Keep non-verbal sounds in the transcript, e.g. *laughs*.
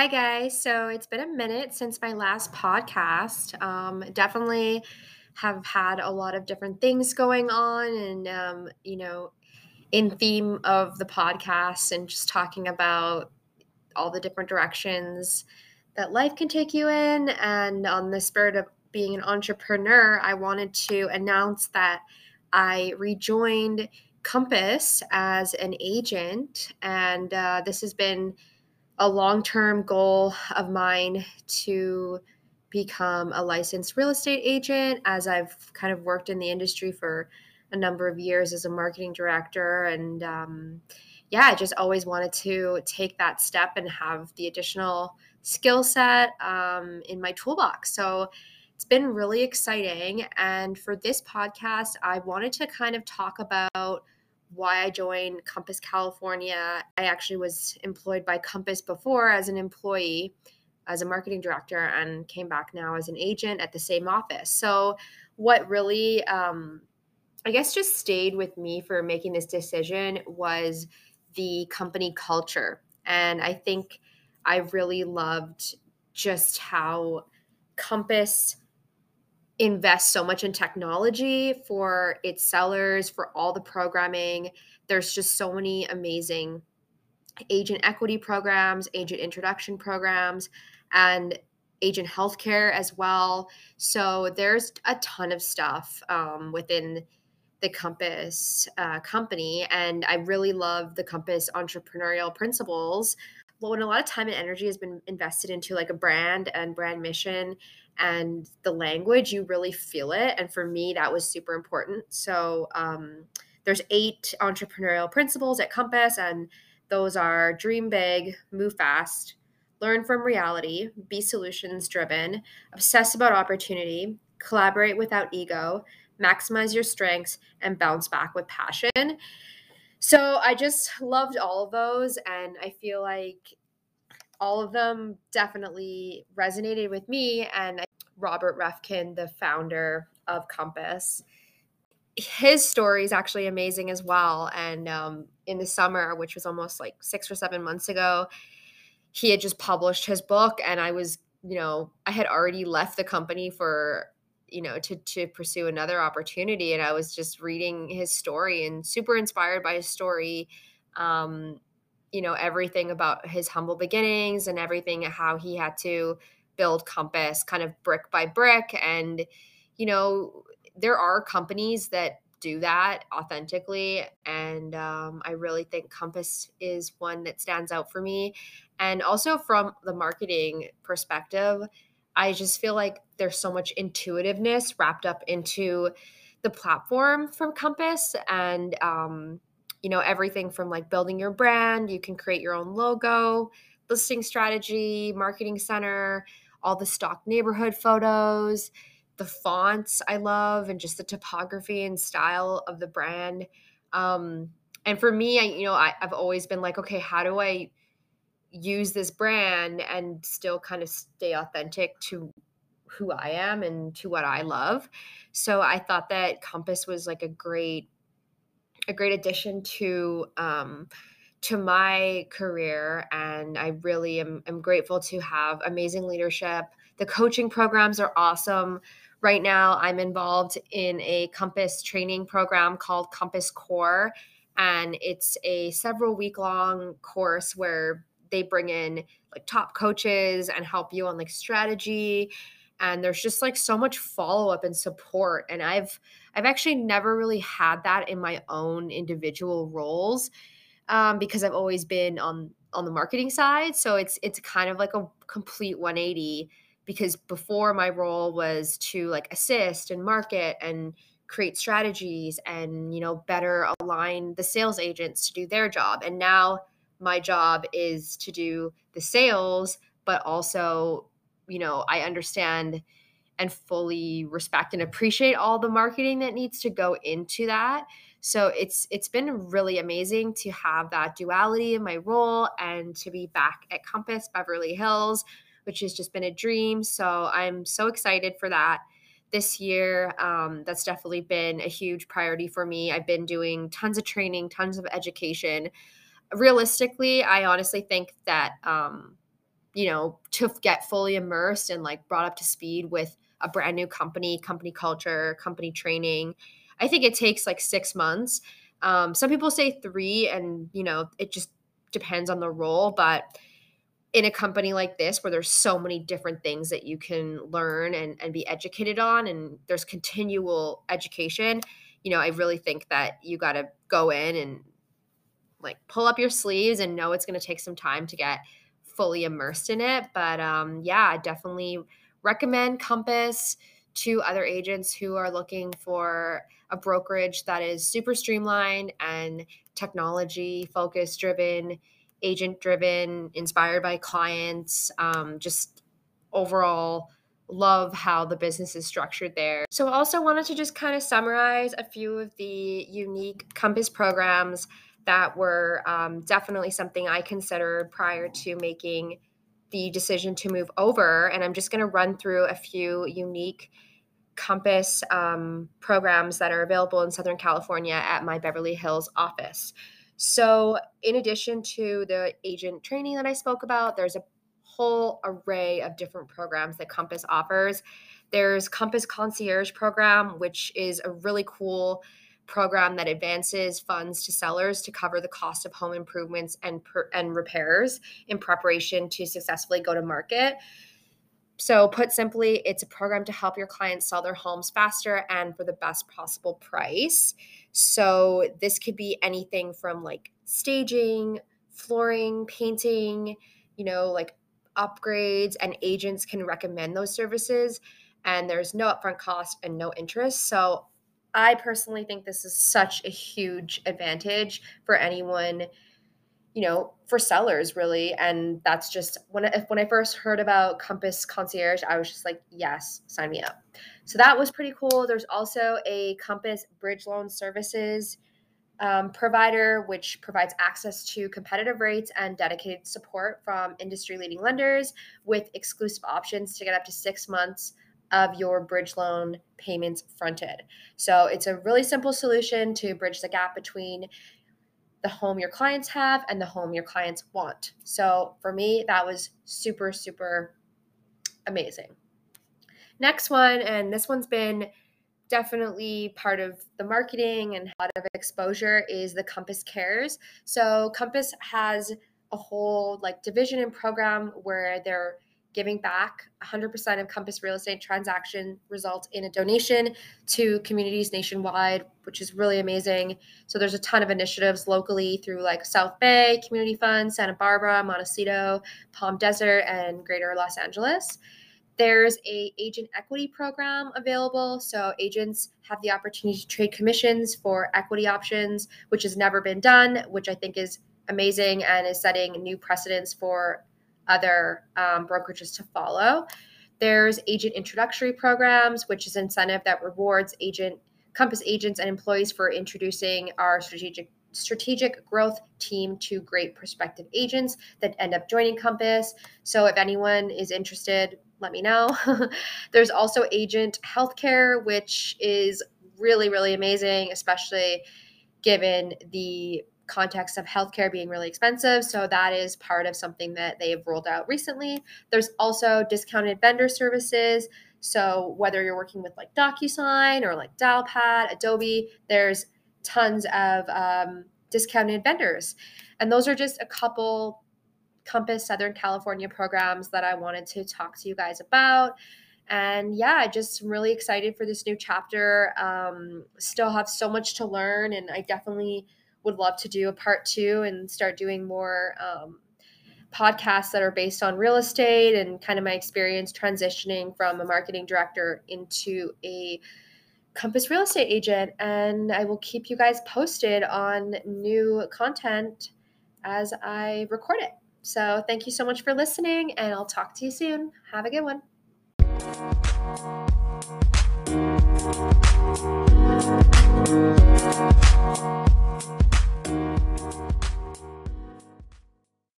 Hi, guys. So it's been a minute since my last podcast. Um, definitely have had a lot of different things going on, and, um, you know, in theme of the podcast and just talking about all the different directions that life can take you in. And on the spirit of being an entrepreneur, I wanted to announce that I rejoined Compass as an agent, and uh, this has been a long term goal of mine to become a licensed real estate agent as I've kind of worked in the industry for a number of years as a marketing director. And um, yeah, I just always wanted to take that step and have the additional skill set um, in my toolbox. So it's been really exciting. And for this podcast, I wanted to kind of talk about why I joined Compass California. I actually was employed by Compass before as an employee, as a marketing director, and came back now as an agent at the same office. So, what really, um, I guess, just stayed with me for making this decision was the company culture. And I think I really loved just how Compass invest so much in technology for its sellers, for all the programming. There's just so many amazing agent equity programs, agent introduction programs, and agent healthcare as well. So there's a ton of stuff um, within the Compass uh, company. And I really love the Compass entrepreneurial principles. When a lot of time and energy has been invested into like a brand and brand mission and the language, you really feel it. And for me, that was super important. So um, there's eight entrepreneurial principles at Compass, and those are dream big, move fast, learn from reality, be solutions driven, obsess about opportunity, collaborate without ego, maximize your strengths, and bounce back with passion. So I just loved all of those. And I feel like all of them definitely resonated with me. And Robert Reffkin, the founder of Compass, his story is actually amazing as well. And um, in the summer, which was almost like six or seven months ago, he had just published his book. And I was, you know, I had already left the company for you know to to pursue another opportunity and i was just reading his story and super inspired by his story um you know everything about his humble beginnings and everything how he had to build compass kind of brick by brick. And you know there are companies that do that authentically. And um, i really think compass is one that stands out for me. And also from the marketing perspective i just feel like there's so much intuitiveness wrapped up into the platform from compass. And um, you know everything from like building your brand you can create your own logo listing strategy marketing center all the stock neighborhood photos the fonts i love and just the topography and style of the brand. Um, and for me I, you know I, i've always been like okay how do i use this brand and still kind of stay authentic to who i am and to what i love? So i thought that compass was like a great a great addition to um, to my career and i really am, am grateful to have amazing leadership. The coaching programs are awesome. Right now i'm involved in a compass training program called compass core and it's a several week long course where they bring in like top coaches and help you on like strategy and there's just like so much follow up and support and i've i've actually never really had that in my own individual roles um, because i've always been on on the marketing side. So it's it's kind of like a complete 180 because before my role was to like assist and market and create strategies and you know better align the sales agents to do their job. And now my job is to do the sales but also you know, I understand and fully respect and appreciate all the marketing that needs to go into that. So it's it's been really amazing to have that duality in my role and to be back at Compass Beverly Hills, which has just been a dream. So I'm so excited for that this year. Um, that's definitely been a huge priority for me. I've been doing tons of training, tons of education. Realistically, I honestly think that um, you know, to get fully immersed and like brought up to speed with a brand new company, company culture, company training. I think it takes like six months. Um, some people say three, and you know, it just depends on the role. But in a company like this, where there's so many different things that you can learn and, and be educated on, and there's continual education, you know, I really think that you got to go in and like pull up your sleeves and know it's going to take some time to get fully immersed in it. But um, yeah, definitely recommend Compass to other agents who are looking for a brokerage that is super streamlined and technology focus driven, agent driven, inspired by clients, um, just overall love how the business is structured there. So, I also wanted to just kind of summarize a few of the unique Compass programs that were um, definitely something I considered prior to making the decision to move over. And I'm just going to run through a few unique Compass um, programs that are available in Southern California at my Beverly Hills office. So, in addition to the agent training that I spoke about, there's a whole array of different programs that Compass offers. There's Compass Concierge Program, which is a really cool program that advances funds to sellers to cover the cost of home improvements and per, and repairs in preparation to successfully go to market. So, put simply, it's a program to help your clients sell their homes faster and for the best possible price. So, this could be anything from like staging, flooring, painting, you know, like upgrades, and agents can recommend those services. And there's no upfront cost and no interest. So, I personally think this is such a huge advantage for anyone, you know, for sellers really. And that's just when I, when I first heard about Compass Concierge, I was just like, yes, sign me up. So that was pretty cool. There's also a Compass Bridge Loan Services um, provider, which provides access to competitive rates and dedicated support from industry leading lenders with exclusive options to get up to six months of your bridge loan payments fronted. So it's a really simple solution to bridge the gap between the home your clients have and the home your clients want. So for me, that was super, super amazing. Next one, and this one's been definitely part of the marketing and a lot of exposure is the Compass Cares. So Compass has a whole like division and program where they're giving back 100% of Compass real estate transaction results in a donation to communities nationwide, which is really amazing. So there's a ton of initiatives locally through like South Bay Community Fund, Santa Barbara, Montecito, Palm Desert, and Greater Los Angeles. There's a agent equity program available, so agents have the opportunity to trade commissions for equity options, which has never been done, which I think is amazing and is setting new precedents for other um, brokerages to follow. There's agent introductory programs, which is incentive that rewards agent Compass agents and employees for introducing our strategic strategic growth team to great prospective agents that end up joining Compass. So if anyone is interested, let me know. *laughs* There's also agent healthcare, which is really, really amazing, especially given the context of healthcare being really expensive. So that is part of something that they've rolled out recently. There's also discounted vendor services. So whether you're working with like DocuSign or like Dialpad, Adobe, there's tons of um, discounted vendors. And those are just a couple Compass Southern California programs that I wanted to talk to you guys about. And yeah, just really excited for this new chapter. Um, still have so much to learn, and I definitely would love to do a part two and start doing more um, podcasts that are based on real estate and kind of my experience transitioning from a marketing director into a Compass real estate agent. And I will keep you guys posted on new content as I record it. So thank you so much for listening, and I'll talk to you soon. Have a good one.